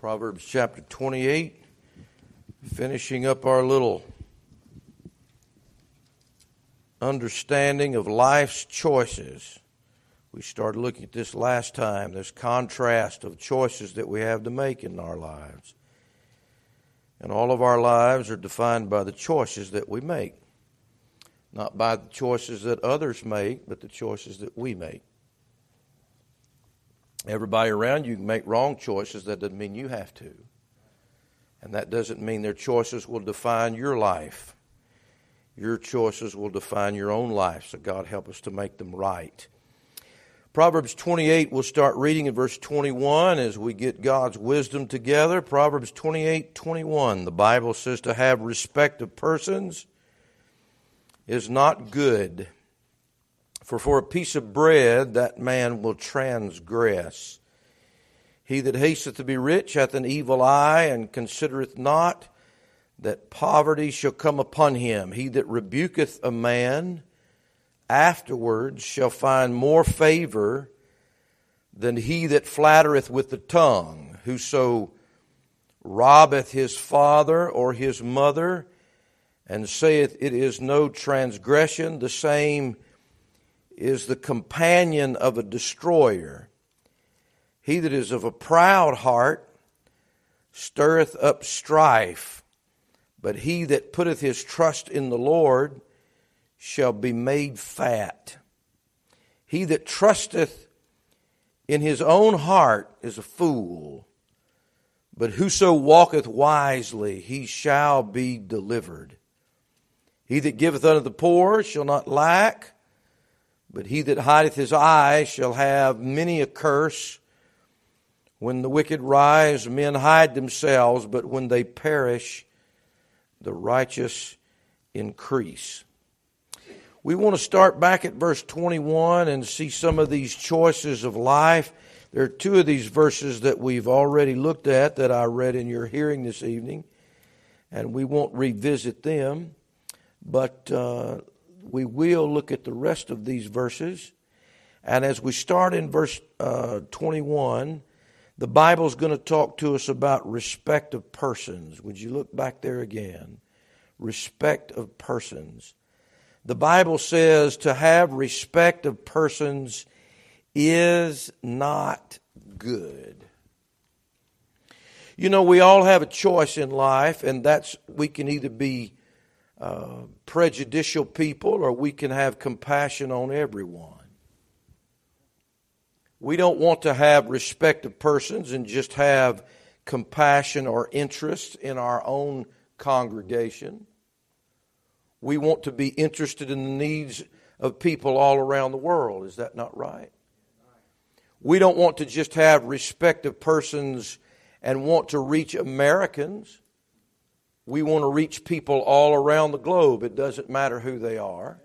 Proverbs chapter 28, finishing up our little understanding of life's choices. We started looking at this last time, this contrast of choices that we have to make in our lives. And all of our lives are defined by the choices that we make. Not by the choices that others make, but the choices that we make. Everybody around you can make wrong choices. That doesn't mean you have to. And that doesn't mean their choices will define your life. Your choices will define your own life. So God help us to make them right. Proverbs 28, we'll start reading in verse 21 as we get God's wisdom together. Proverbs 28, 21. The Bible says to have respect of persons is not good for for a piece of bread that man will transgress. He that hasteth to be rich hath an evil eye, and considereth not that poverty shall come upon him. He that rebuketh a man afterwards shall find more favor than he that flattereth with the tongue. Whoso robbeth his father or his mother, and saith it is no transgression, the same is the companion of a destroyer. He that is of a proud heart stirreth up strife, but he that putteth his trust in the Lord shall be made fat. He that trusteth in his own heart is a fool, but whoso walketh wisely, he shall be delivered. He that giveth unto the poor shall not lack but he that hideth his eye shall have many a curse. When the wicked rise, men hide themselves, but when they perish, the righteous increase. We want to start back at verse 21 and see some of these choices of life. There are two of these verses that we've already looked at that I read in your hearing this evening, and we won't revisit them. But uh, we will look at the rest of these verses. And as we start in verse uh, 21, the Bible is going to talk to us about respect of persons. Would you look back there again? Respect of persons. The Bible says to have respect of persons is not good. You know, we all have a choice in life, and that's we can either be prejudicial people or we can have compassion on everyone. We don't want to have respect of persons and just have compassion or interest in our own congregation. We want to be interested in the needs of people all around the world. Is that not right? We don't want to just have respect of persons and want to reach Americans. We want to reach people all around the globe. It doesn't matter who they are.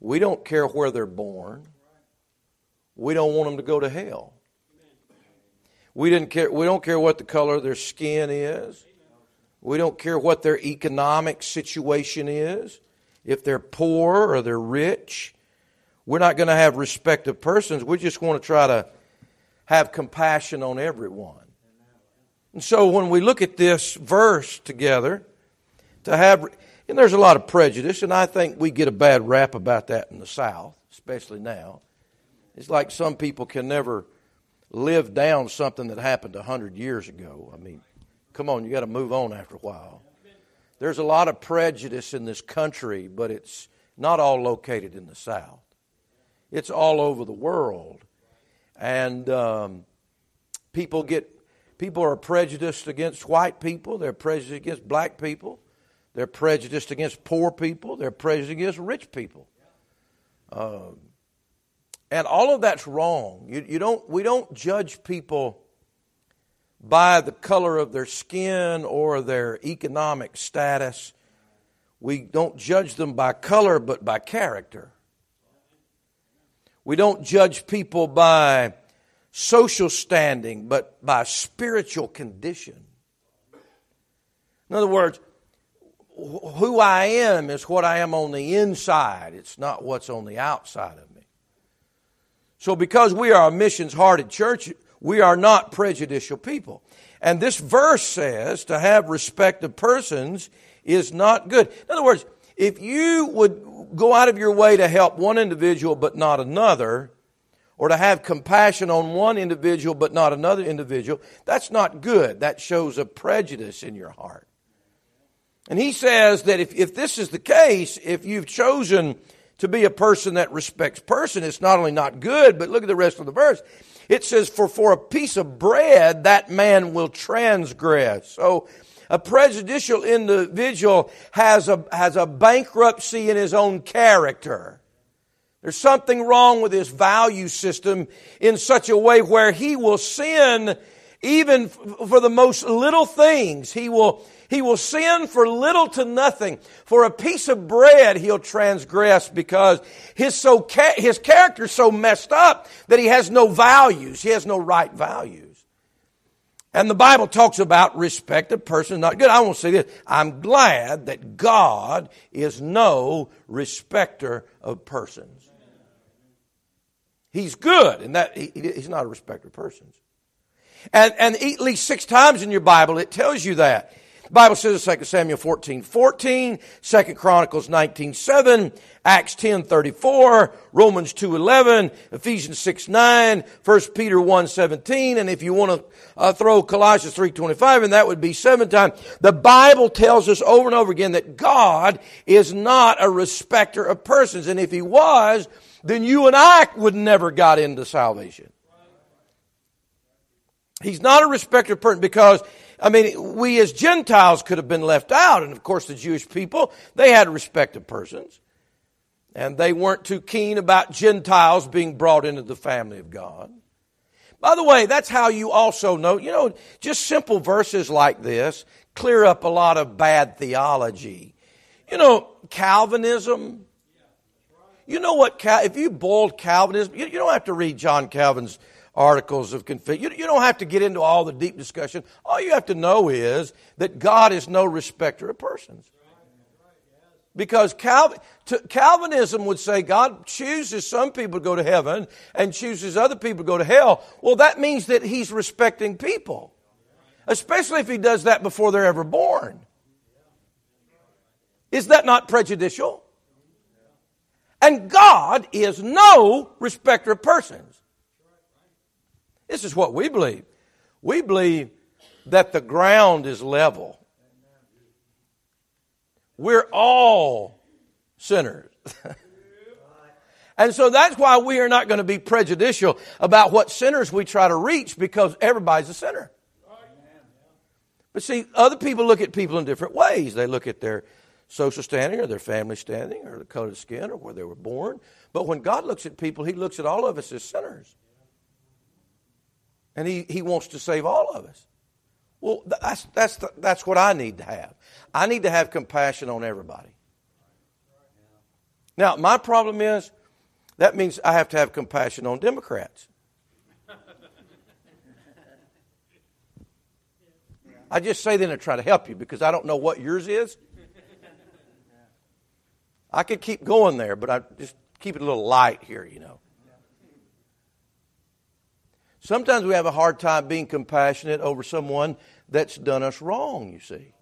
We don't care where they're born. We don't want them to go to hell. We, didn't care, we don't care what the color of their skin is. We don't care what their economic situation is. If they're poor or they're rich, we're not going to have respect of persons. We just want to try to have compassion on everyone. And so when we look at this verse together, to have, and there's a lot of prejudice, and I think we get a bad rap about that in the South, especially now. It's like some people can never live down something that happened a hundred years ago. I mean, come on, you got to move on after a while. There's a lot of prejudice in this country, but it's not all located in the South. It's all over the world, and um, people get People are prejudiced against white people, they're prejudiced against black people, they're prejudiced against poor people, they're prejudiced against rich people. Uh, and all of that's wrong. You, you don't, we don't judge people by the color of their skin or their economic status. We don't judge them by color, but by character. We don't judge people by social standing, but by spiritual condition. In other words, who I am is what I am on the inside. It's not what's on the outside of me. So, because we are a missions hearted church, we are not prejudicial people. And this verse says to have respect of persons is not good. In other words, if you would go out of your way to help one individual but not another, or to have compassion on one individual but not another individual, that's not good. That shows a prejudice in your heart. And he says that if, if this is the case, if you've chosen to be a person that respects person, it's not only not good, but look at the rest of the verse. It says, for for a piece of bread, that man will transgress. So, a prejudicial individual has a, has a bankruptcy in his own character. There's something wrong with his value system in such a way where he will sin even for the most little things. He will, he will sin for little to nothing. For a piece of bread, he'll transgress because his, so, his character's so messed up that he has no values. He has no right values. And the Bible talks about respect of persons not good. I want to say this. I'm glad that God is no respecter of persons. He's good, and that he, he's not a respecter of persons. And, and at least six times in your Bible it tells you that. The Bible says in 2 Samuel 14, 14, 2 Chronicles 19, 7, Acts 10, 34, Romans 2, 11, Ephesians 6, 9, 1 Peter 1, 17, and if you want to uh, throw Colossians 3, 25, and that would be seven times. The Bible tells us over and over again that God is not a respecter of persons, and if He was, then you and I would never got into salvation. He's not a respecter of persons because I mean, we as Gentiles could have been left out. And of course, the Jewish people, they had respect of persons. And they weren't too keen about Gentiles being brought into the family of God. By the way, that's how you also know, you know, just simple verses like this clear up a lot of bad theology. You know, Calvinism. You know what, if you boiled Calvinism, you don't have to read John Calvin's articles of confession. You, you don't have to get into all the deep discussion. All you have to know is that God is no respecter of persons. Because Calvinism would say God chooses some people to go to heaven and chooses other people to go to hell. Well, that means that He's respecting people, especially if He does that before they're ever born. Is that not prejudicial? And God is no respecter of persons. This is what we believe. We believe that the ground is level. We're all sinners. and so that's why we are not going to be prejudicial about what sinners we try to reach because everybody's a sinner. But see, other people look at people in different ways. They look at their social standing or their family standing or the color of skin or where they were born. But when God looks at people, He looks at all of us as sinners. And he, he wants to save all of us. Well, that's, that's, the, that's what I need to have. I need to have compassion on everybody. Now, my problem is that means I have to have compassion on Democrats. I just say that to try to help you because I don't know what yours is. I could keep going there, but I just keep it a little light here, you know. Sometimes we have a hard time being compassionate over someone that's done us wrong, you see.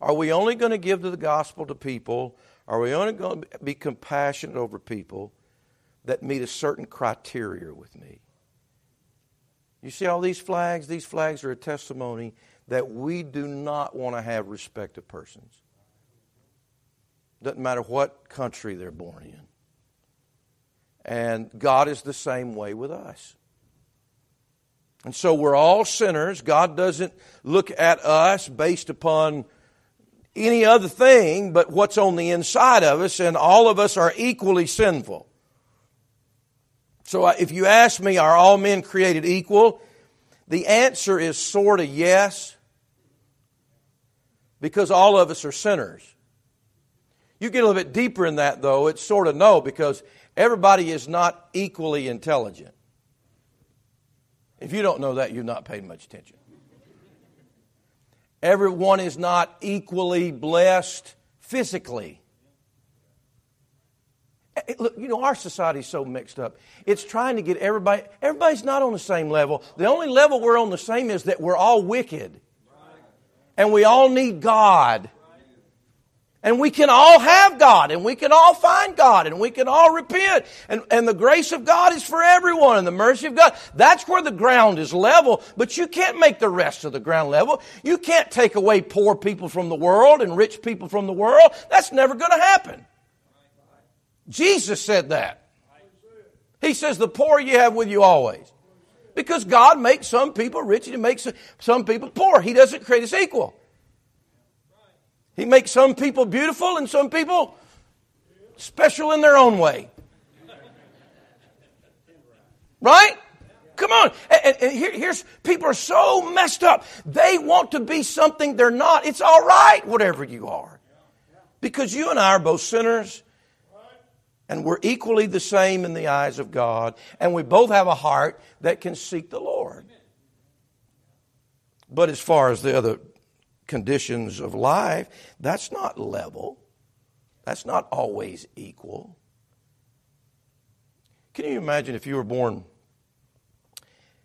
Are we only going to give the gospel to people? Are we only going to be compassionate over people that meet a certain criteria with me? You see all these flags? These flags are a testimony that we do not want to have respect of persons. Doesn't matter what country they're born in. And God is the same way with us. And so we're all sinners. God doesn't look at us based upon any other thing but what's on the inside of us, and all of us are equally sinful. So uh, if you ask me, are all men created equal? The answer is sort of yes, because all of us are sinners. You get a little bit deeper in that, though, it's sort of no, because Everybody is not equally intelligent. If you don't know that, you've not paid much attention. Everyone is not equally blessed physically. Look, you know, our society's so mixed up. It's trying to get everybody, everybody's not on the same level. The only level we're on the same is that we're all wicked. And we all need God. And we can all have God, and we can all find God, and we can all repent. And, and the grace of God is for everyone, and the mercy of God. That's where the ground is level, but you can't make the rest of the ground level. You can't take away poor people from the world and rich people from the world. That's never going to happen. Jesus said that. He says, The poor you have with you always. Because God makes some people rich and He makes some people poor. He doesn't create us equal. He makes some people beautiful and some people special in their own way. Right? Come on. And, and here, here's people are so messed up. They want to be something they're not. It's all right, whatever you are. Because you and I are both sinners. And we're equally the same in the eyes of God. And we both have a heart that can seek the Lord. But as far as the other conditions of life, that's not level. That's not always equal. Can you imagine if you were born,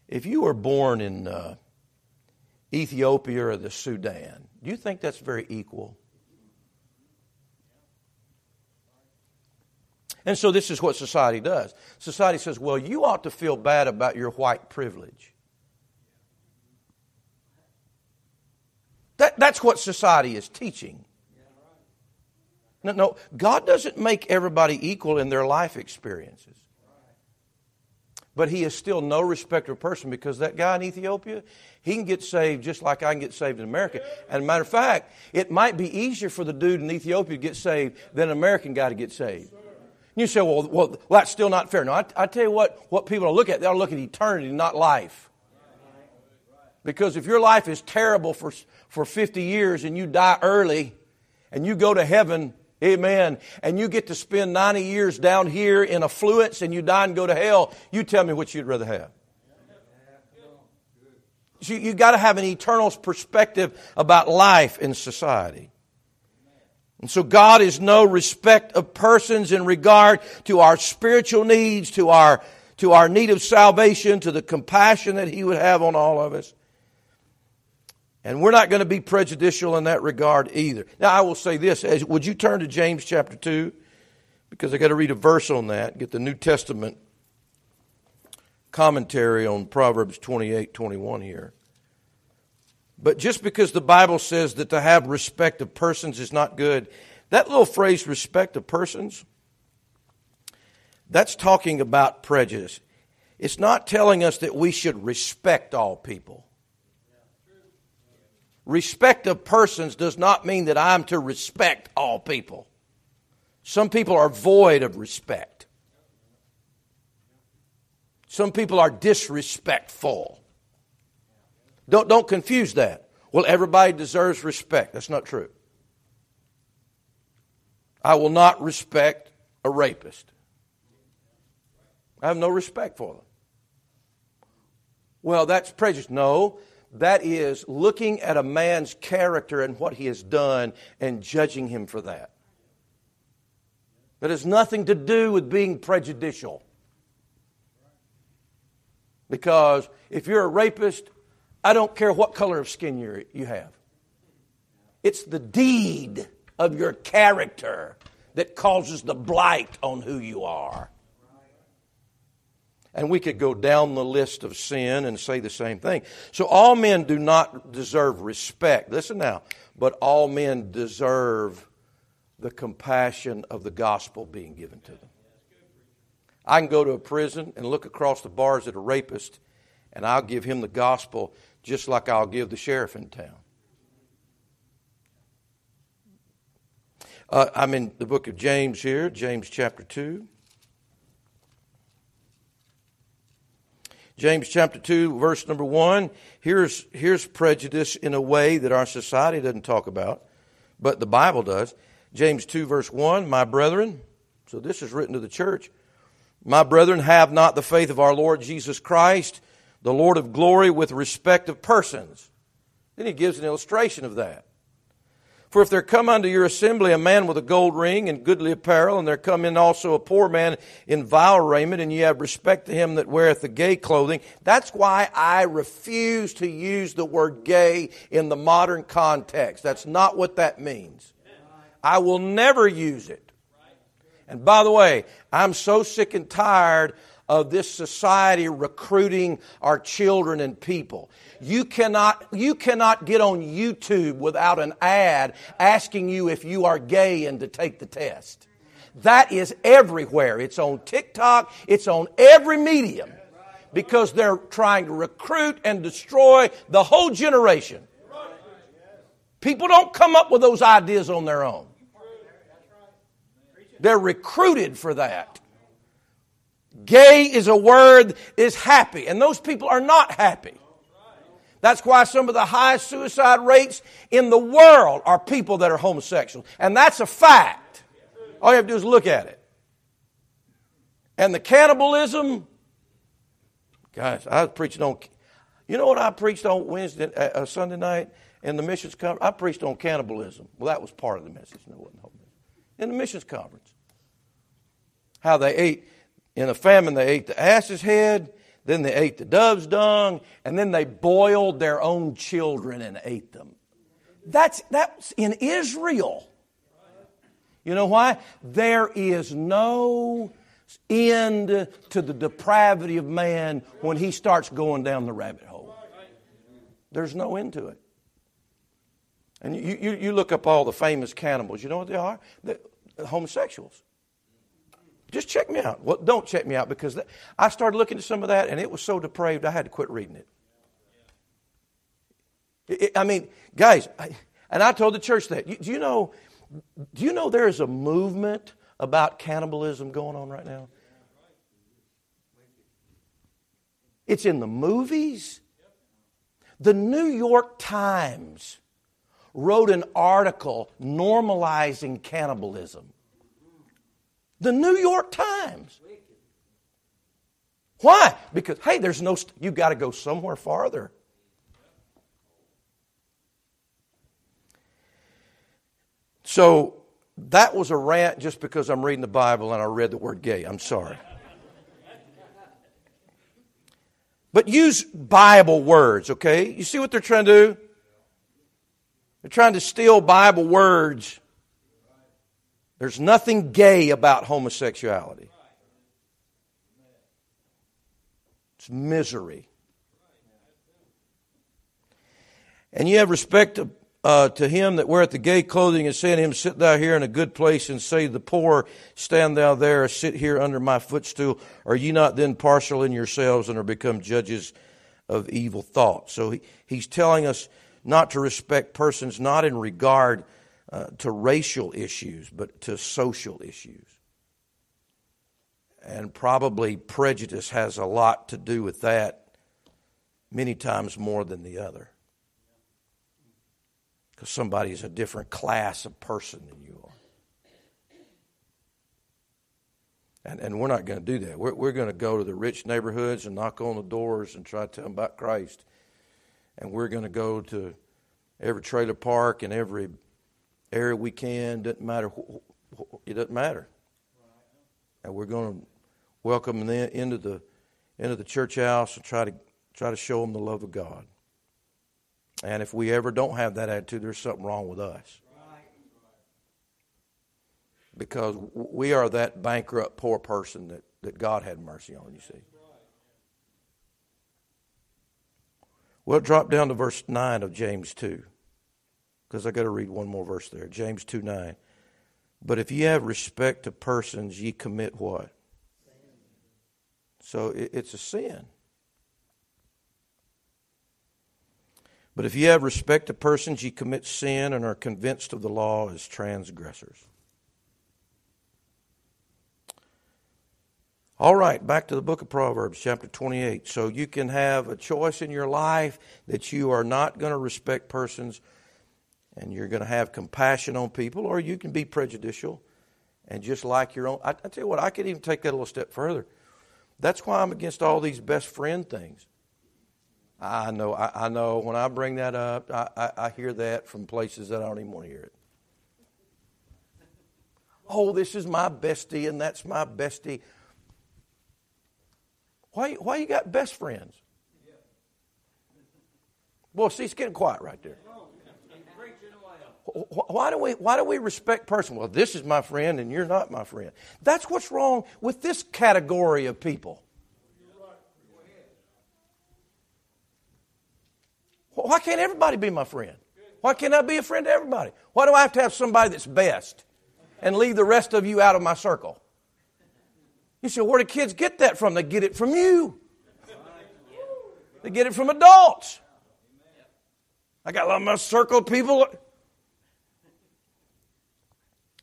if you were born in uh, Ethiopia or the Sudan? Do you think that's very equal? And so this is what society does. Society says, well, you ought to feel bad about your white privilege. That, that's what society is teaching. No, no, God doesn't make everybody equal in their life experiences. But he is still no respecter of person because that guy in Ethiopia, he can get saved just like I can get saved in America. And matter of fact, it might be easier for the dude in Ethiopia to get saved than an American guy to get saved. You say, well, well, that's still not fair. No, I, I tell you what, what people look at, they'll look at eternity, not life. Because if your life is terrible for, for 50 years and you die early and you go to heaven, amen, and you get to spend 90 years down here in affluence and you die and go to hell, you tell me what you'd rather have. So you got to have an eternal perspective about life in society. And so God is no respect of persons in regard to our spiritual needs, to our, to our need of salvation, to the compassion that He would have on all of us. And we're not going to be prejudicial in that regard either. Now, I will say this. As, would you turn to James chapter 2? Because I got to read a verse on that, get the New Testament commentary on Proverbs 28 21 here. But just because the Bible says that to have respect of persons is not good, that little phrase, respect of persons, that's talking about prejudice. It's not telling us that we should respect all people. Respect of persons does not mean that I'm to respect all people. Some people are void of respect. Some people are disrespectful. Don't, don't confuse that. Well, everybody deserves respect. That's not true. I will not respect a rapist. I have no respect for them. Well, that's prejudice. No, that is looking at a man's character and what he has done and judging him for that. That has nothing to do with being prejudicial. Because if you're a rapist, I don't care what color of skin you you have. It's the deed of your character that causes the blight on who you are. And we could go down the list of sin and say the same thing. So all men do not deserve respect. Listen now. But all men deserve the compassion of the gospel being given to them. I can go to a prison and look across the bars at a rapist, and I'll give him the gospel just like I'll give the sheriff in town. Uh, I'm in the book of James here, James chapter 2. James chapter 2, verse number 1. Here's, here's prejudice in a way that our society doesn't talk about, but the Bible does. James 2, verse 1. My brethren, so this is written to the church. My brethren, have not the faith of our Lord Jesus Christ, the Lord of glory, with respect of persons. Then he gives an illustration of that. For if there come unto your assembly a man with a gold ring and goodly apparel, and there come in also a poor man in vile raiment, and ye have respect to him that weareth the gay clothing, that's why I refuse to use the word gay in the modern context. That's not what that means. I will never use it. And by the way, I'm so sick and tired of this society recruiting our children and people. You cannot, you cannot get on YouTube without an ad asking you if you are gay and to take the test. That is everywhere. It's on TikTok, it's on every medium because they're trying to recruit and destroy the whole generation. People don't come up with those ideas on their own. They're recruited for that. Gay is a word is happy, and those people are not happy. That's why some of the highest suicide rates in the world are people that are homosexual. And that's a fact. All you have to do is look at it. And the cannibalism, guys, I was preaching on, you know what I preached on Wednesday, uh, uh Sunday night in the missions conference? I preached on cannibalism. Well, that was part of the message. No, it wasn't. In the missions conference. How they ate, in a famine, they ate the ass's head then they ate the dove's dung, and then they boiled their own children and ate them. That's, that's in Israel. You know why? There is no end to the depravity of man when he starts going down the rabbit hole. There's no end to it. And you, you, you look up all the famous cannibals, you know what they are? They're homosexuals. Just check me out. Well, don't check me out because I started looking at some of that and it was so depraved I had to quit reading it. it, it I mean, guys, I, and I told the church that. You, do you know? Do you know there is a movement about cannibalism going on right now? It's in the movies. The New York Times wrote an article normalizing cannibalism. The New York Times. Why? Because, hey, there's no, you've got to go somewhere farther. So that was a rant just because I'm reading the Bible and I read the word gay. I'm sorry. But use Bible words, okay? You see what they're trying to do? They're trying to steal Bible words there's nothing gay about homosexuality. It's misery. And you have respect to, uh, to him that weareth the gay clothing and saying to him, Sit thou here in a good place, and say the poor, Stand thou there, sit here under my footstool. Are ye not then partial in yourselves and are become judges of evil thoughts? So he, he's telling us not to respect persons, not in regard uh, to racial issues, but to social issues. And probably prejudice has a lot to do with that, many times more than the other. Because somebody is a different class of person than you are. And, and we're not going to do that. We're, we're going to go to the rich neighborhoods and knock on the doors and try to tell them about Christ. And we're going to go to every trailer park and every area we can. Doesn't matter. It doesn't matter. And we're going to welcome them into the into the church house and try to try to show them the love of God. And if we ever don't have that attitude, there's something wrong with us. Because we are that bankrupt poor person that, that God had mercy on, you see. Well, drop down to verse 9 of James 2 because I got to read one more verse there. James 2 9. But if ye have respect to persons, ye commit what? So it's a sin. But if ye have respect to persons, ye commit sin and are convinced of the law as transgressors. All right, back to the book of Proverbs, chapter 28. So you can have a choice in your life that you are not going to respect persons and you're going to have compassion on people, or you can be prejudicial and just like your own. I, I tell you what, I could even take that a little step further. That's why I'm against all these best friend things. I know, I, I know. When I bring that up, I, I, I hear that from places that I don't even want to hear it. oh, this is my bestie and that's my bestie. Why, why you got best friends? Well, see, it's getting quiet right there. Why do we why do we respect person? Well, this is my friend and you're not my friend. That's what's wrong with this category of people. Why can't everybody be my friend? Why can't I be a friend to everybody? Why do I have to have somebody that's best and leave the rest of you out of my circle? You say, where do kids get that from? They get it from you. They get it from adults. I got a lot of my circle people.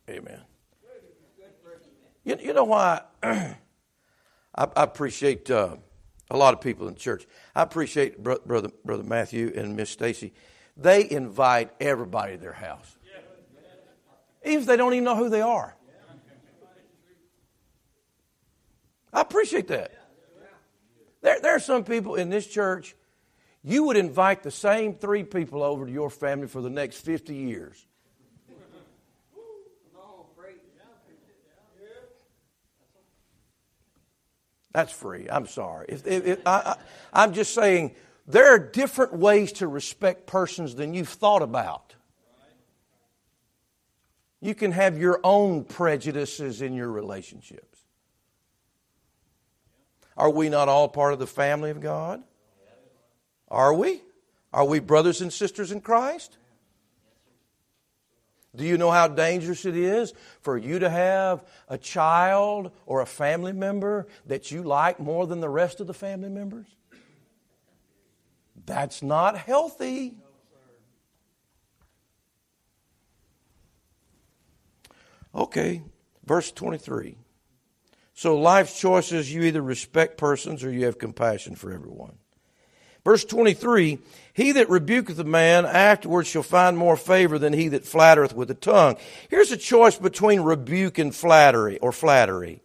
Amen. You, you know why I, I, appreciate uh, a lot of people in church. I appreciate brother brother, brother Matthew and Miss Stacy. They invite everybody to their house, even if they don't even know who they are. I appreciate that. There, there are some people in this church, you would invite the same three people over to your family for the next 50 years. That's free. I'm sorry. If, if, if, I, I, I'm just saying there are different ways to respect persons than you've thought about. You can have your own prejudices in your relationships. Are we not all part of the family of God? Are we? Are we brothers and sisters in Christ? Do you know how dangerous it is for you to have a child or a family member that you like more than the rest of the family members? That's not healthy. Okay, verse 23. So, life's choices you either respect persons or you have compassion for everyone. Verse 23 He that rebuketh a man afterwards shall find more favor than he that flattereth with the tongue. Here's a choice between rebuke and flattery or flattery.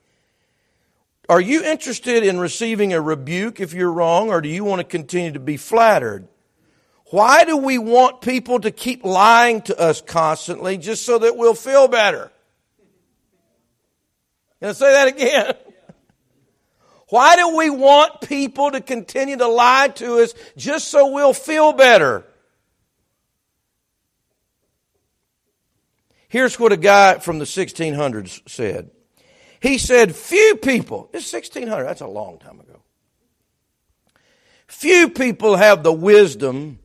Are you interested in receiving a rebuke if you're wrong, or do you want to continue to be flattered? Why do we want people to keep lying to us constantly just so that we'll feel better? I say that again? Why do we want people to continue to lie to us just so we'll feel better? Here's what a guy from the 1600s said. He said, Few people, this 1600, that's a long time ago. Few people have the wisdom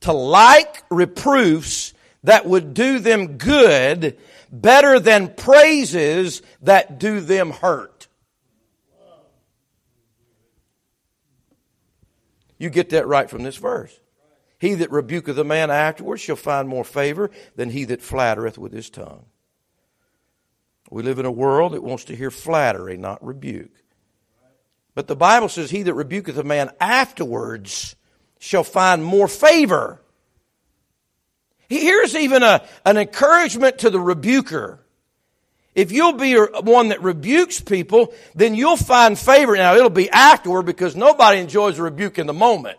to like reproofs that would do them good better than praises that do them hurt. You get that right from this verse. He that rebuketh a man afterwards shall find more favor than he that flattereth with his tongue. We live in a world that wants to hear flattery, not rebuke. But the Bible says, He that rebuketh a man afterwards shall find more favor. Here's even a, an encouragement to the rebuker. If you'll be one that rebukes people, then you'll find favor. Now, it'll be afterward because nobody enjoys a rebuke in the moment.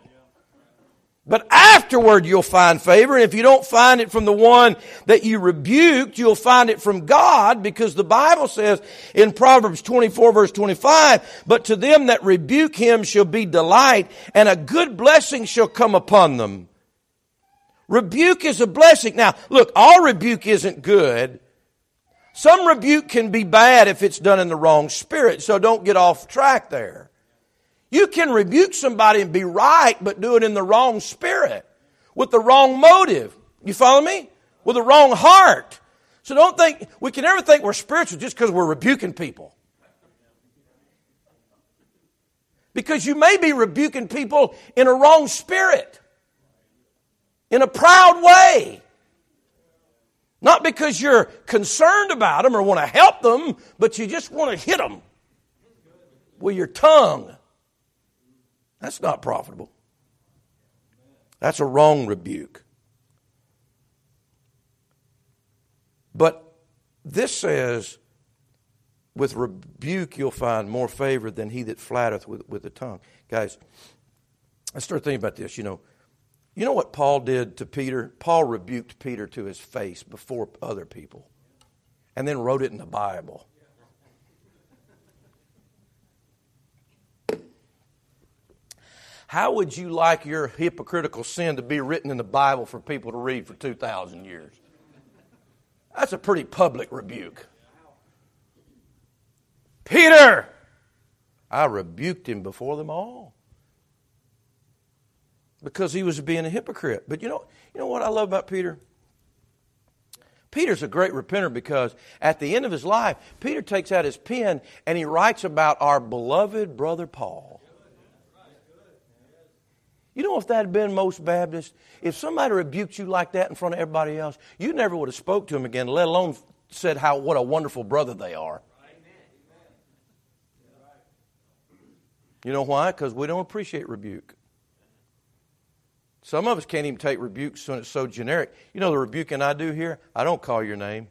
But afterward, you'll find favor. And if you don't find it from the one that you rebuked, you'll find it from God because the Bible says in Proverbs 24 verse 25, but to them that rebuke him shall be delight and a good blessing shall come upon them. Rebuke is a blessing. Now, look, all rebuke isn't good. Some rebuke can be bad if it's done in the wrong spirit, so don't get off track there. You can rebuke somebody and be right, but do it in the wrong spirit, with the wrong motive. You follow me? With the wrong heart. So don't think, we can never think we're spiritual just because we're rebuking people. Because you may be rebuking people in a wrong spirit, in a proud way. Not because you're concerned about them or want to help them, but you just want to hit them with your tongue. That's not profitable. That's a wrong rebuke. But this says, with rebuke you'll find more favor than he that flattereth with, with the tongue. Guys, I start thinking about this. You know, you know what Paul did to Peter? Paul rebuked Peter to his face before other people. and then wrote it in the Bible. How would you like your hypocritical sin to be written in the Bible for people to read for 2,000 years? That's a pretty public rebuke. Peter! I rebuked him before them all because he was being a hypocrite. But you know, you know what I love about Peter? Peter's a great repenter because at the end of his life, Peter takes out his pen and he writes about our beloved brother Paul. You know, if that had been most Baptists, if somebody rebuked you like that in front of everybody else, you never would have spoke to him again, let alone said how what a wonderful brother they are. You know why? Because we don't appreciate rebuke. Some of us can't even take rebukes when it's so generic. You know the rebuking I do here? I don't call your name.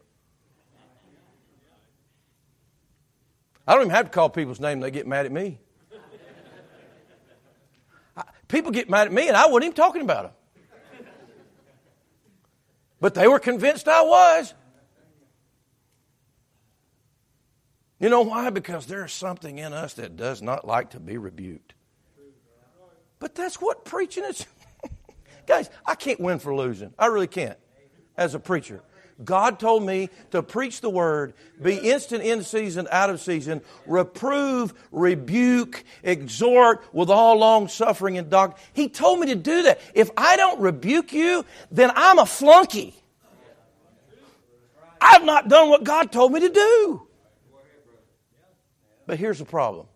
I don't even have to call people's name, they get mad at me. People get mad at me, and I wasn't even talking about them. But they were convinced I was. You know why? Because there's something in us that does not like to be rebuked. But that's what preaching is. I can't win for losing. I really can't as a preacher. God told me to preach the word, be instant in season, out of season, reprove, rebuke, exhort with all long suffering and dog. He told me to do that. If I don't rebuke you, then I'm a flunky. I've not done what God told me to do. But here's the problem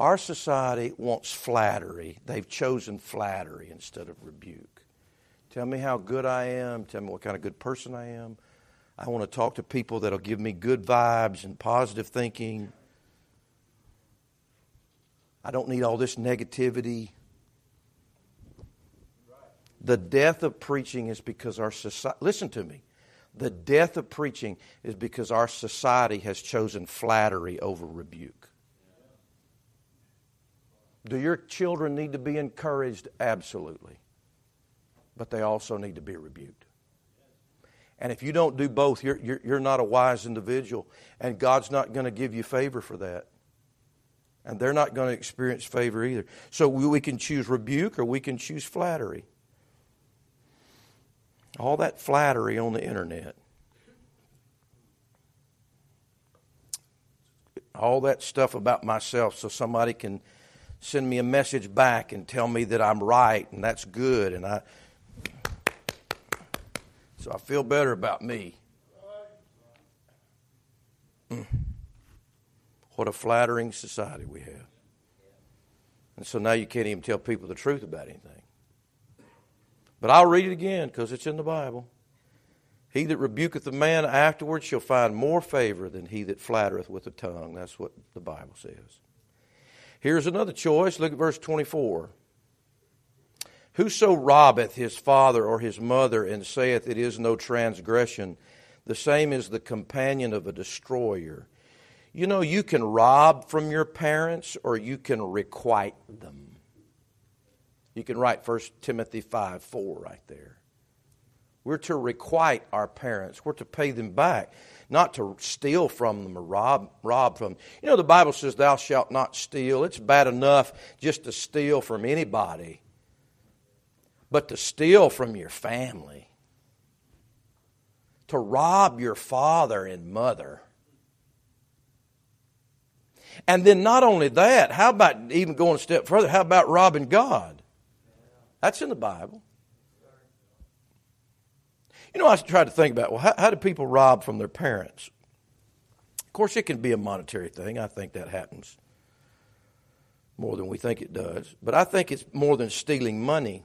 our society wants flattery. They've chosen flattery instead of rebuke. Tell me how good I am. Tell me what kind of good person I am. I want to talk to people that'll give me good vibes and positive thinking. I don't need all this negativity. The death of preaching is because our society, listen to me. The death of preaching is because our society has chosen flattery over rebuke. Do your children need to be encouraged? Absolutely but they also need to be rebuked. And if you don't do both, you're, you're, you're not a wise individual, and God's not going to give you favor for that. And they're not going to experience favor either. So we, we can choose rebuke or we can choose flattery. All that flattery on the internet. All that stuff about myself so somebody can send me a message back and tell me that I'm right and that's good and I so I feel better about me. Mm. What a flattering society we have. And so now you can't even tell people the truth about anything. But I'll read it again because it's in the Bible. He that rebuketh a man afterwards shall find more favor than he that flattereth with the tongue. That's what the Bible says. Here's another choice. Look at verse 24. Whoso robbeth his father or his mother and saith it is no transgression, the same is the companion of a destroyer. You know, you can rob from your parents or you can requite them. You can write 1 Timothy 5 4 right there. We're to requite our parents, we're to pay them back, not to steal from them or rob, rob from them. You know, the Bible says, Thou shalt not steal. It's bad enough just to steal from anybody but to steal from your family, to rob your father and mother. And then, not only that, how about even going a step further? How about robbing God? That's in the Bible. You know, I tried to think about well, how, how do people rob from their parents? Of course, it can be a monetary thing. I think that happens more than we think it does. But I think it's more than stealing money.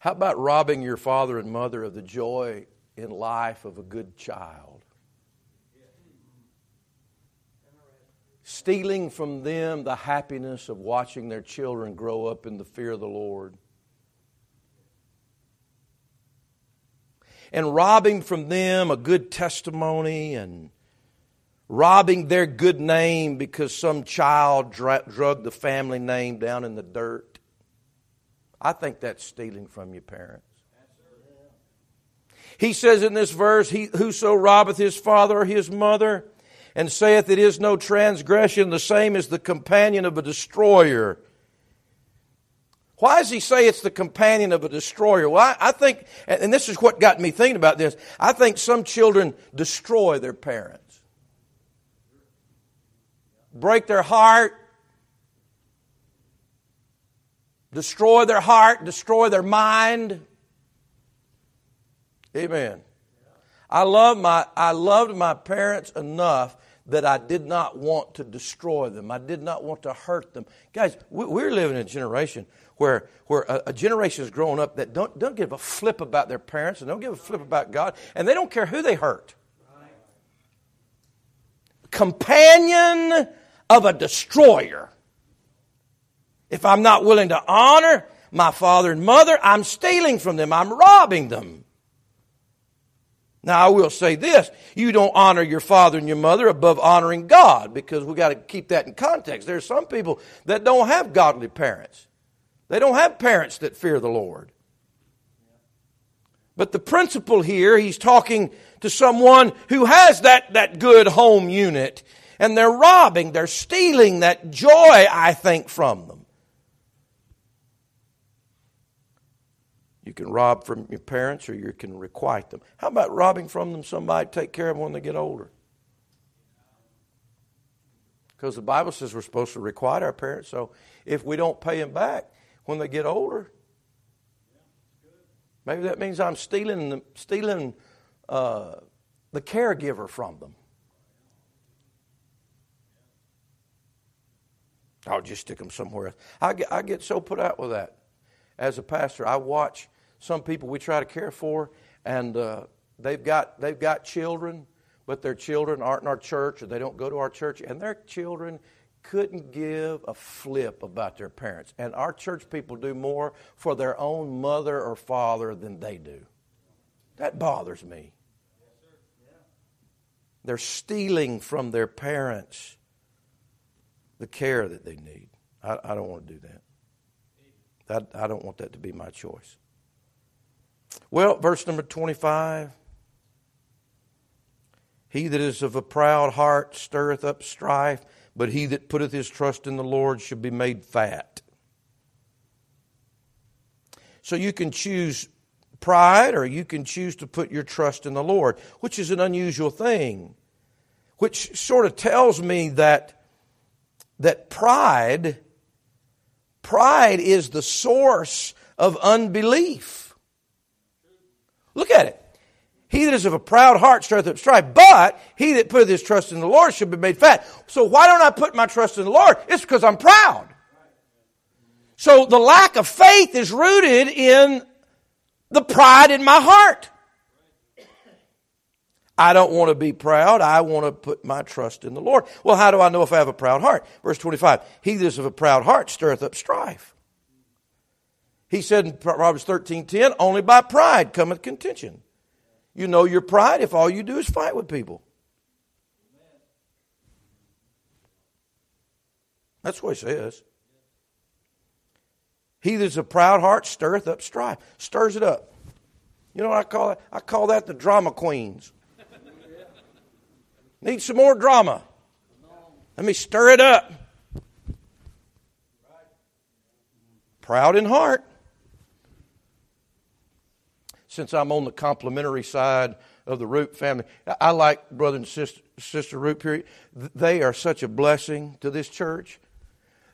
How about robbing your father and mother of the joy in life of a good child? Stealing from them the happiness of watching their children grow up in the fear of the Lord. And robbing from them a good testimony and robbing their good name because some child dra- drug the family name down in the dirt. I think that's stealing from your parents. He says in this verse, he, Whoso robbeth his father or his mother, and saith it is no transgression, the same is the companion of a destroyer. Why does he say it's the companion of a destroyer? Well, I, I, think, and this is what got me thinking about this, I think some children destroy their parents, break their heart, destroy their heart, destroy their mind. Amen. I love my I loved my parents enough that I did not want to destroy them. I did not want to hurt them. Guys, we're living in a generation where, where a, a generation is growing up that don't, don't give a flip about their parents and don't give a flip about God, and they don't care who they hurt. Companion of a destroyer. If I'm not willing to honor my father and mother, I'm stealing from them, I'm robbing them. Now, I will say this you don't honor your father and your mother above honoring God because we got to keep that in context. There are some people that don't have godly parents, they don't have parents that fear the Lord. But the principle here, he's talking to someone who has that, that good home unit, and they're robbing, they're stealing that joy, I think, from them. You can rob from your parents or you can requite them. How about robbing from them somebody to take care of them when they get older? Because the Bible says we're supposed to requite our parents. So if we don't pay them back when they get older, maybe that means I'm stealing, stealing uh, the caregiver from them. I'll just stick them somewhere else. I get, I get so put out with that. As a pastor, I watch some people we try to care for, and uh, they've got they've got children, but their children aren't in our church, or they don't go to our church, and their children couldn't give a flip about their parents. And our church people do more for their own mother or father than they do. That bothers me. They're stealing from their parents the care that they need. I, I don't want to do that. I, I don't want that to be my choice. Well, verse number 25. He that is of a proud heart stirreth up strife, but he that putteth his trust in the Lord shall be made fat. So you can choose pride or you can choose to put your trust in the Lord, which is an unusual thing. Which sort of tells me that that pride pride is the source of unbelief. Look at it. He that is of a proud heart stirreth up strife, but he that putteth his trust in the Lord shall be made fat. So why don't I put my trust in the Lord? It's because I'm proud. So the lack of faith is rooted in the pride in my heart. I don't want to be proud. I want to put my trust in the Lord. Well, how do I know if I have a proud heart? Verse 25. He that is of a proud heart stirreth up strife. He said in Proverbs 13:10, only by pride cometh contention. You know your pride if all you do is fight with people. That's what he says. He that's a proud heart stirreth up strife, stirs it up. You know what I call it? I call that the drama queens. Need some more drama. Let me stir it up. Proud in heart since I'm on the complimentary side of the Root family, I like brother and sister, sister Root. Period. They are such a blessing to this church.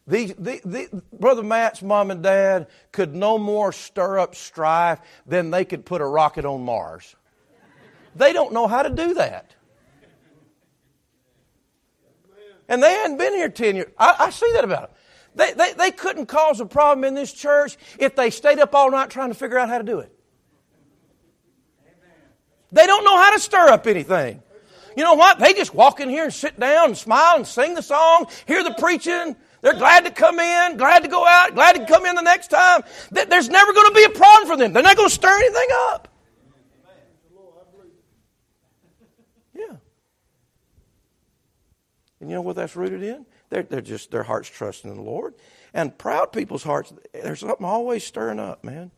These, the, the, brother Matt's mom and dad could no more stir up strife than they could put a rocket on Mars. They don't know how to do that. And they hadn't been here 10 years. I, I see that about them. They, they, they couldn't cause a problem in this church if they stayed up all night trying to figure out how to do it. They don't know how to stir up anything. You know what? They just walk in here and sit down and smile and sing the song, hear the preaching. They're glad to come in, glad to go out, glad to come in the next time. There's never going to be a problem for them. They're not going to stir anything up. Yeah. And you know what that's rooted in? They're, they're just, their hearts trusting in the Lord. And proud people's hearts, there's something always stirring up, man.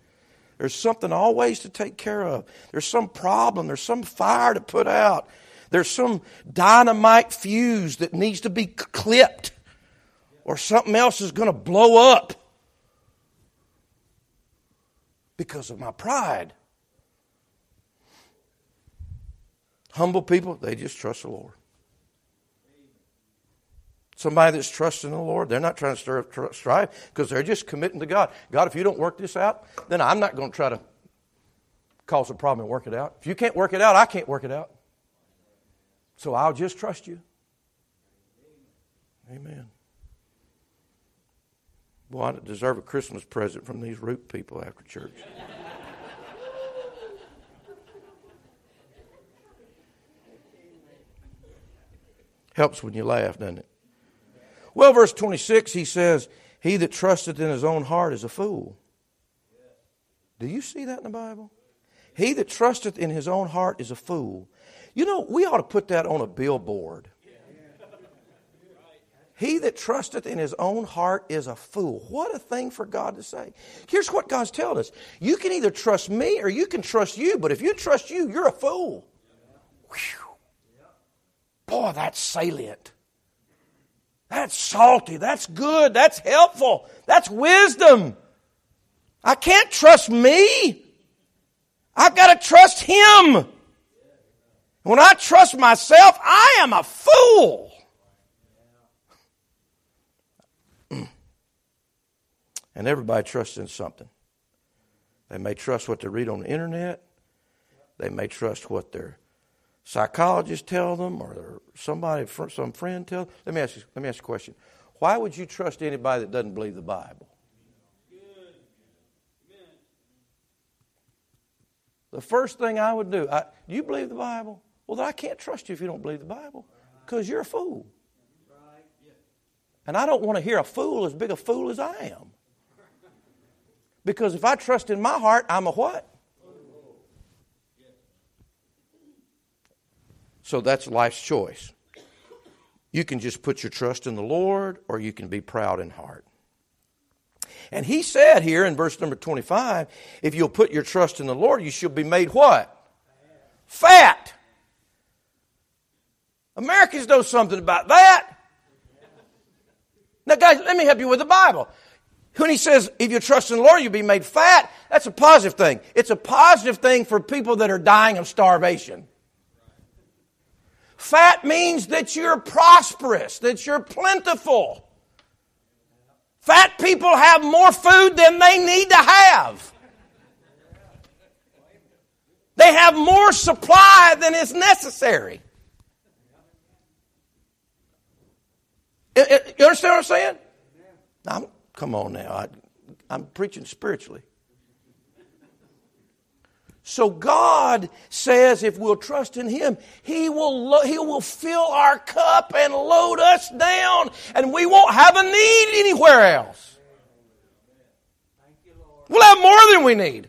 There's something always to take care of. There's some problem. There's some fire to put out. There's some dynamite fuse that needs to be clipped, or something else is going to blow up because of my pride. Humble people, they just trust the Lord. Somebody that's trusting the Lord, they're not trying to stir because they're just committing to God. God, if you don't work this out, then I'm not going to try to cause a problem and work it out. If you can't work it out, I can't work it out. So I'll just trust you. Amen. Well, I deserve a Christmas present from these root people after church. Helps when you laugh, doesn't it? Well, verse 26, he says, He that trusteth in his own heart is a fool. Do you see that in the Bible? He that trusteth in his own heart is a fool. You know, we ought to put that on a billboard. He that trusteth in his own heart is a fool. What a thing for God to say. Here's what God's telling us you can either trust me or you can trust you, but if you trust you, you're a fool. Whew. Boy, that's salient. That's salty. That's good. That's helpful. That's wisdom. I can't trust me. I've got to trust Him. When I trust myself, I am a fool. Mm. And everybody trusts in something. They may trust what they read on the internet. They may trust what their psychologists tell them or somebody, some friend tell them. Let me ask you, let me ask you a question. Why would you trust anybody that doesn't believe the Bible? The first thing I would do, I, do you believe the Bible? Well, then I can't trust you if you don't believe the Bible because you're a fool. And I don't want to hear a fool as big a fool as I am. Because if I trust in my heart, I'm a what? So that's life's choice. You can just put your trust in the Lord, or you can be proud in heart. And he said here in verse number 25, if you'll put your trust in the Lord, you shall be made what? Fat. Americans know something about that. Now, guys, let me help you with the Bible. When he says, if you trust in the Lord, you'll be made fat, that's a positive thing. It's a positive thing for people that are dying of starvation. Fat means that you're prosperous, that you're plentiful. Fat people have more food than they need to have. They have more supply than is necessary. You understand what I'm saying? I'm, come on now. I, I'm preaching spiritually. So God says if we'll trust in Him, He will, lo- he will fill our cup and load us down, and we won't have a need anywhere else. We'll have more than we need.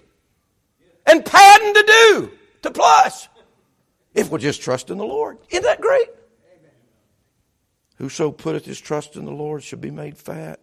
And padding to do, to plus, if we'll just trust in the Lord. Isn't that great? Whoso putteth his trust in the Lord shall be made fat.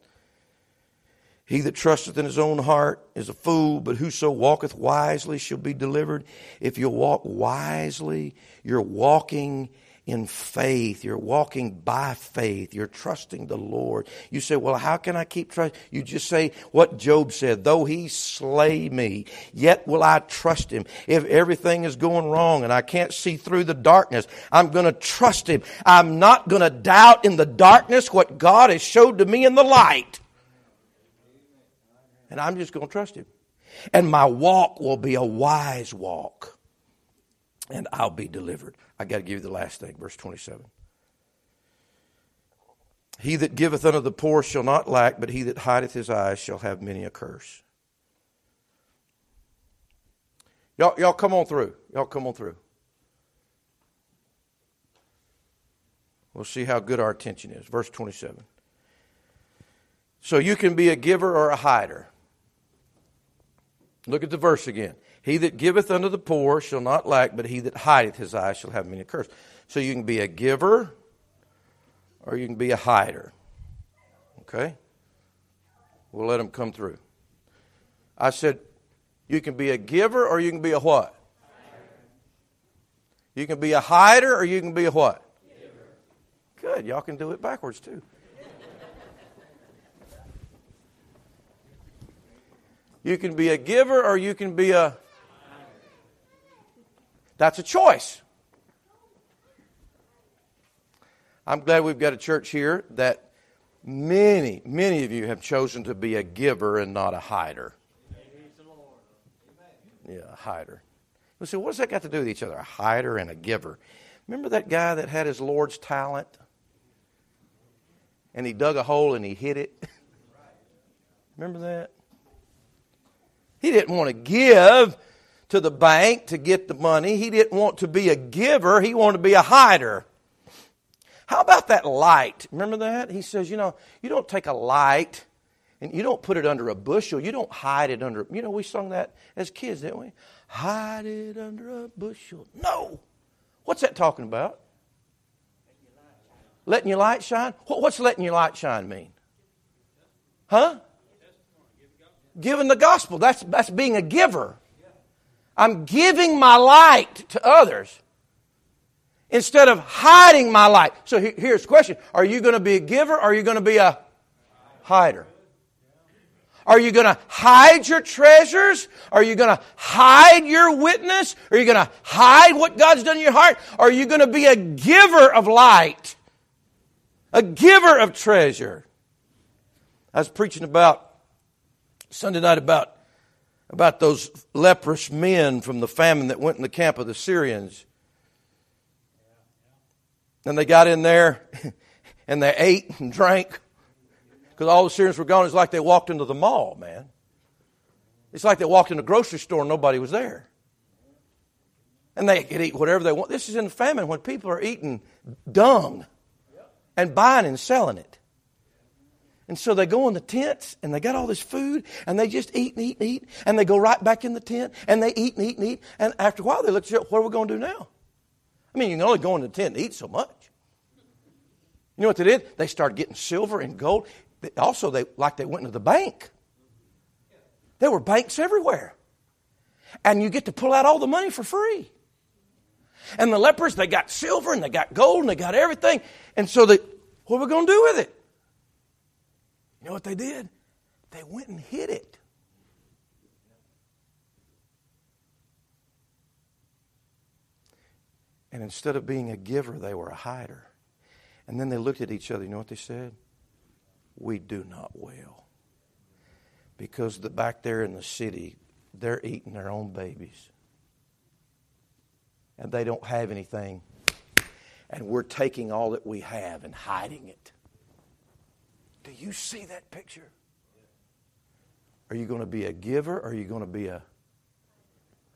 He that trusteth in his own heart is a fool, but whoso walketh wisely shall be delivered. If you walk wisely, you're walking in faith. You're walking by faith. You're trusting the Lord. You say, well, how can I keep trust? You just say what Job said, though he slay me, yet will I trust him. If everything is going wrong and I can't see through the darkness, I'm going to trust him. I'm not going to doubt in the darkness what God has showed to me in the light and I'm just going to trust Him. And my walk will be a wise walk, and I'll be delivered. I got to give you the last thing, verse 27. He that giveth unto the poor shall not lack, but he that hideth his eyes shall have many a curse. Y'all, y'all come on through. Y'all come on through. We'll see how good our attention is. Verse 27. So you can be a giver or a hider. Look at the verse again. He that giveth unto the poor shall not lack, but he that hideth his eyes shall have many curse. So you can be a giver or you can be a hider. Okay? We'll let them come through. I said, You can be a giver or you can be a what? You can be a hider or you can be a what? Good. Y'all can do it backwards too. You can be a giver or you can be a. That's a choice. I'm glad we've got a church here that many, many of you have chosen to be a giver and not a hider. Yeah, a hider. You say, what does that got to do with each other? A hider and a giver. Remember that guy that had his Lord's talent? And he dug a hole and he hid it? Remember that? He didn't want to give to the bank to get the money. He didn't want to be a giver. He wanted to be a hider. How about that light? Remember that? He says, you know, you don't take a light and you don't put it under a bushel. You don't hide it under, you know, we sung that as kids, didn't we? Hide it under a bushel. No. What's that talking about? Letting your light shine? What's letting your light shine mean? Huh? Giving the gospel. That's, that's being a giver. I'm giving my light to others instead of hiding my light. So here's the question Are you going to be a giver or are you going to be a hider? Are you going to hide your treasures? Are you going to hide your witness? Are you going to hide what God's done in your heart? Are you going to be a giver of light? A giver of treasure? I was preaching about Sunday night about, about those leprous men from the famine that went in the camp of the Syrians. And they got in there and they ate and drank because all the Syrians were gone. It's like they walked into the mall, man. It's like they walked in a grocery store and nobody was there. And they could eat whatever they want. This is in the famine when people are eating dung and buying and selling it. And so they go in the tents and they got all this food and they just eat and eat and eat and they go right back in the tent and they eat and eat and eat. And after a while they look at what are we going to do now? I mean, you can only go in the tent and eat so much. You know what they did? They started getting silver and gold. Also, they like they went into the bank. There were banks everywhere. And you get to pull out all the money for free. And the lepers, they got silver and they got gold and they got everything. And so they, what are we going to do with it? You know what they did? They went and hid it. And instead of being a giver, they were a hider. And then they looked at each other. You know what they said? We do not well. Because the, back there in the city, they're eating their own babies. And they don't have anything. And we're taking all that we have and hiding it. Do you see that picture? Are you going to be a giver or are you going to be a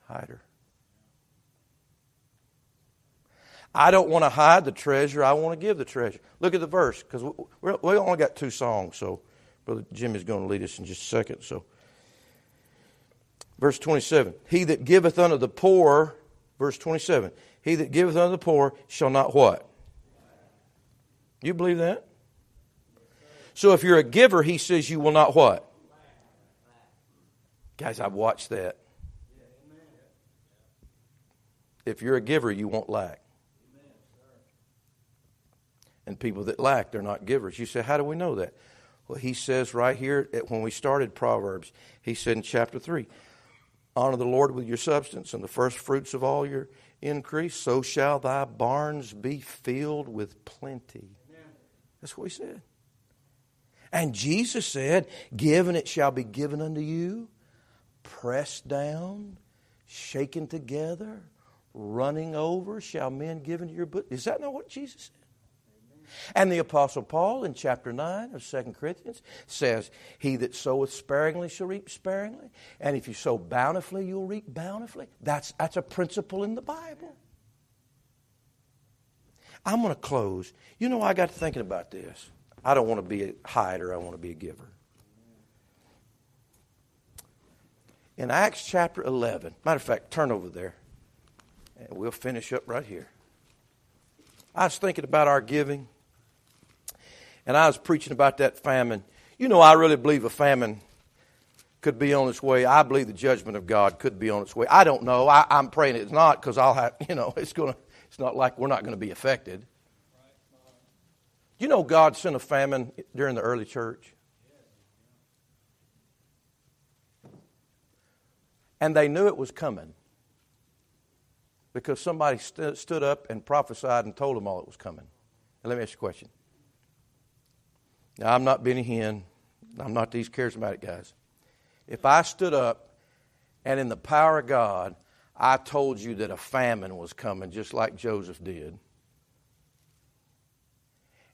hider? I don't want to hide the treasure. I want to give the treasure. Look at the verse because we, only got two songs. So Brother Jim is going to lead us in just a second. So, verse 27 He that giveth unto the poor, verse 27, he that giveth unto the poor shall not what? You believe that? So if you're a giver, he says you will not what? Guys, I've watched that. If you're a giver, you won't lack. And people that lack, they're not givers. You say, how do we know that? Well, he says right here when we started Proverbs, he said in chapter 3 Honor the Lord with your substance and the first fruits of all your increase, so shall thy barns be filled with plenty. That's what he said. And Jesus said, Give and it shall be given unto you, pressed down, shaken together, running over, shall men give into your book. Is that not what Jesus said? And the Apostle Paul in chapter 9 of 2 Corinthians says, He that soweth sparingly shall reap sparingly, and if you sow bountifully, you'll reap bountifully. That's, that's a principle in the Bible. I'm going to close. You know, I got to thinking about this. I don't want to be a hider, I want to be a giver. In Acts chapter 11, matter of fact, turn over there, and we'll finish up right here. I was thinking about our giving, and I was preaching about that famine. You know, I really believe a famine could be on its way. I believe the judgment of God could be on its way. I don't know. I, am praying it's not because I'll have, you know, it's going to, it's not like we're not going to be affected. You know, God sent a famine during the early church. And they knew it was coming because somebody st- stood up and prophesied and told them all it was coming. Let me ask you a question. Now, I'm not Benny Hinn. I'm not these charismatic guys. If I stood up and in the power of God, I told you that a famine was coming, just like Joseph did,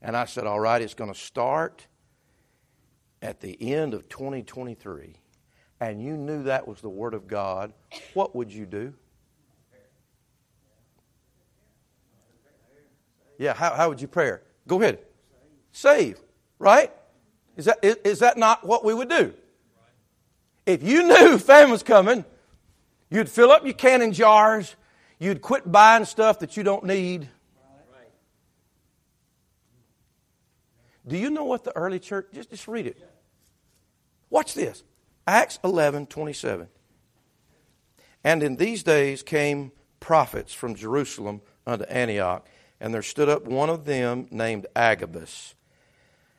and I said, All right, it's going to start at the end of 2023, and you knew that was the Word of God, what would you do? Yeah, how, how would you pray? Go ahead. Save, right? Is that, is, is that not what we would do? If you knew famine was coming, you'd fill up your canning jars, you'd quit buying stuff that you don't need. Do you know what the early church, just, just read it. Watch this. Acts 11, 27. And in these days came prophets from Jerusalem unto Antioch, and there stood up one of them named Agabus,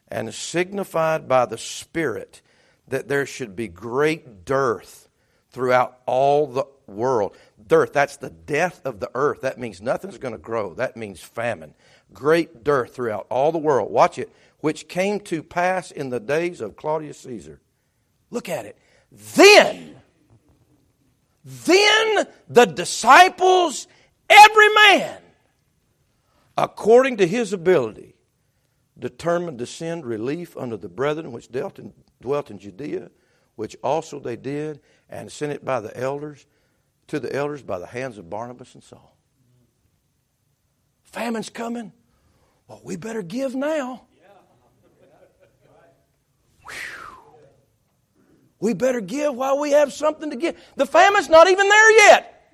and signified by the Spirit that there should be great dearth throughout all the world. Dearth, that's the death of the earth. That means nothing's going to grow. That means famine. Great dearth throughout all the world. Watch it. Which came to pass in the days of Claudius Caesar. Look at it. Then, then the disciples, every man, according to his ability, determined to send relief unto the brethren which dealt in, dwelt in Judea, which also they did, and sent it by the elders to the elders by the hands of Barnabas and Saul. Famine's coming. Well, we better give now. Whew. We better give while we have something to give. The famine's not even there yet.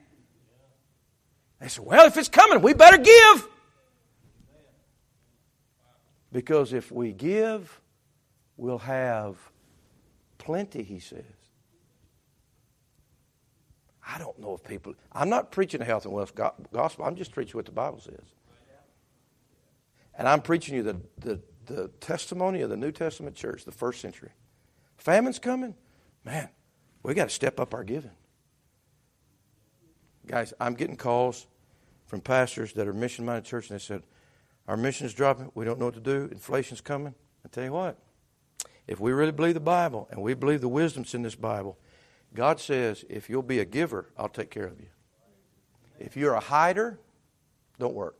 They said, Well, if it's coming, we better give. Because if we give, we'll have plenty, he says. I don't know if people, I'm not preaching a health and wealth gospel, I'm just preaching what the Bible says. And I'm preaching you the, the, the testimony of the New Testament church, the first century. Famine's coming. Man, we got to step up our giving. Guys, I'm getting calls from pastors that are mission minded church, and they said, our mission is dropping. We don't know what to do. Inflation's coming. I tell you what, if we really believe the Bible and we believe the wisdom's in this Bible, God says, if you'll be a giver, I'll take care of you. If you're a hider, don't work.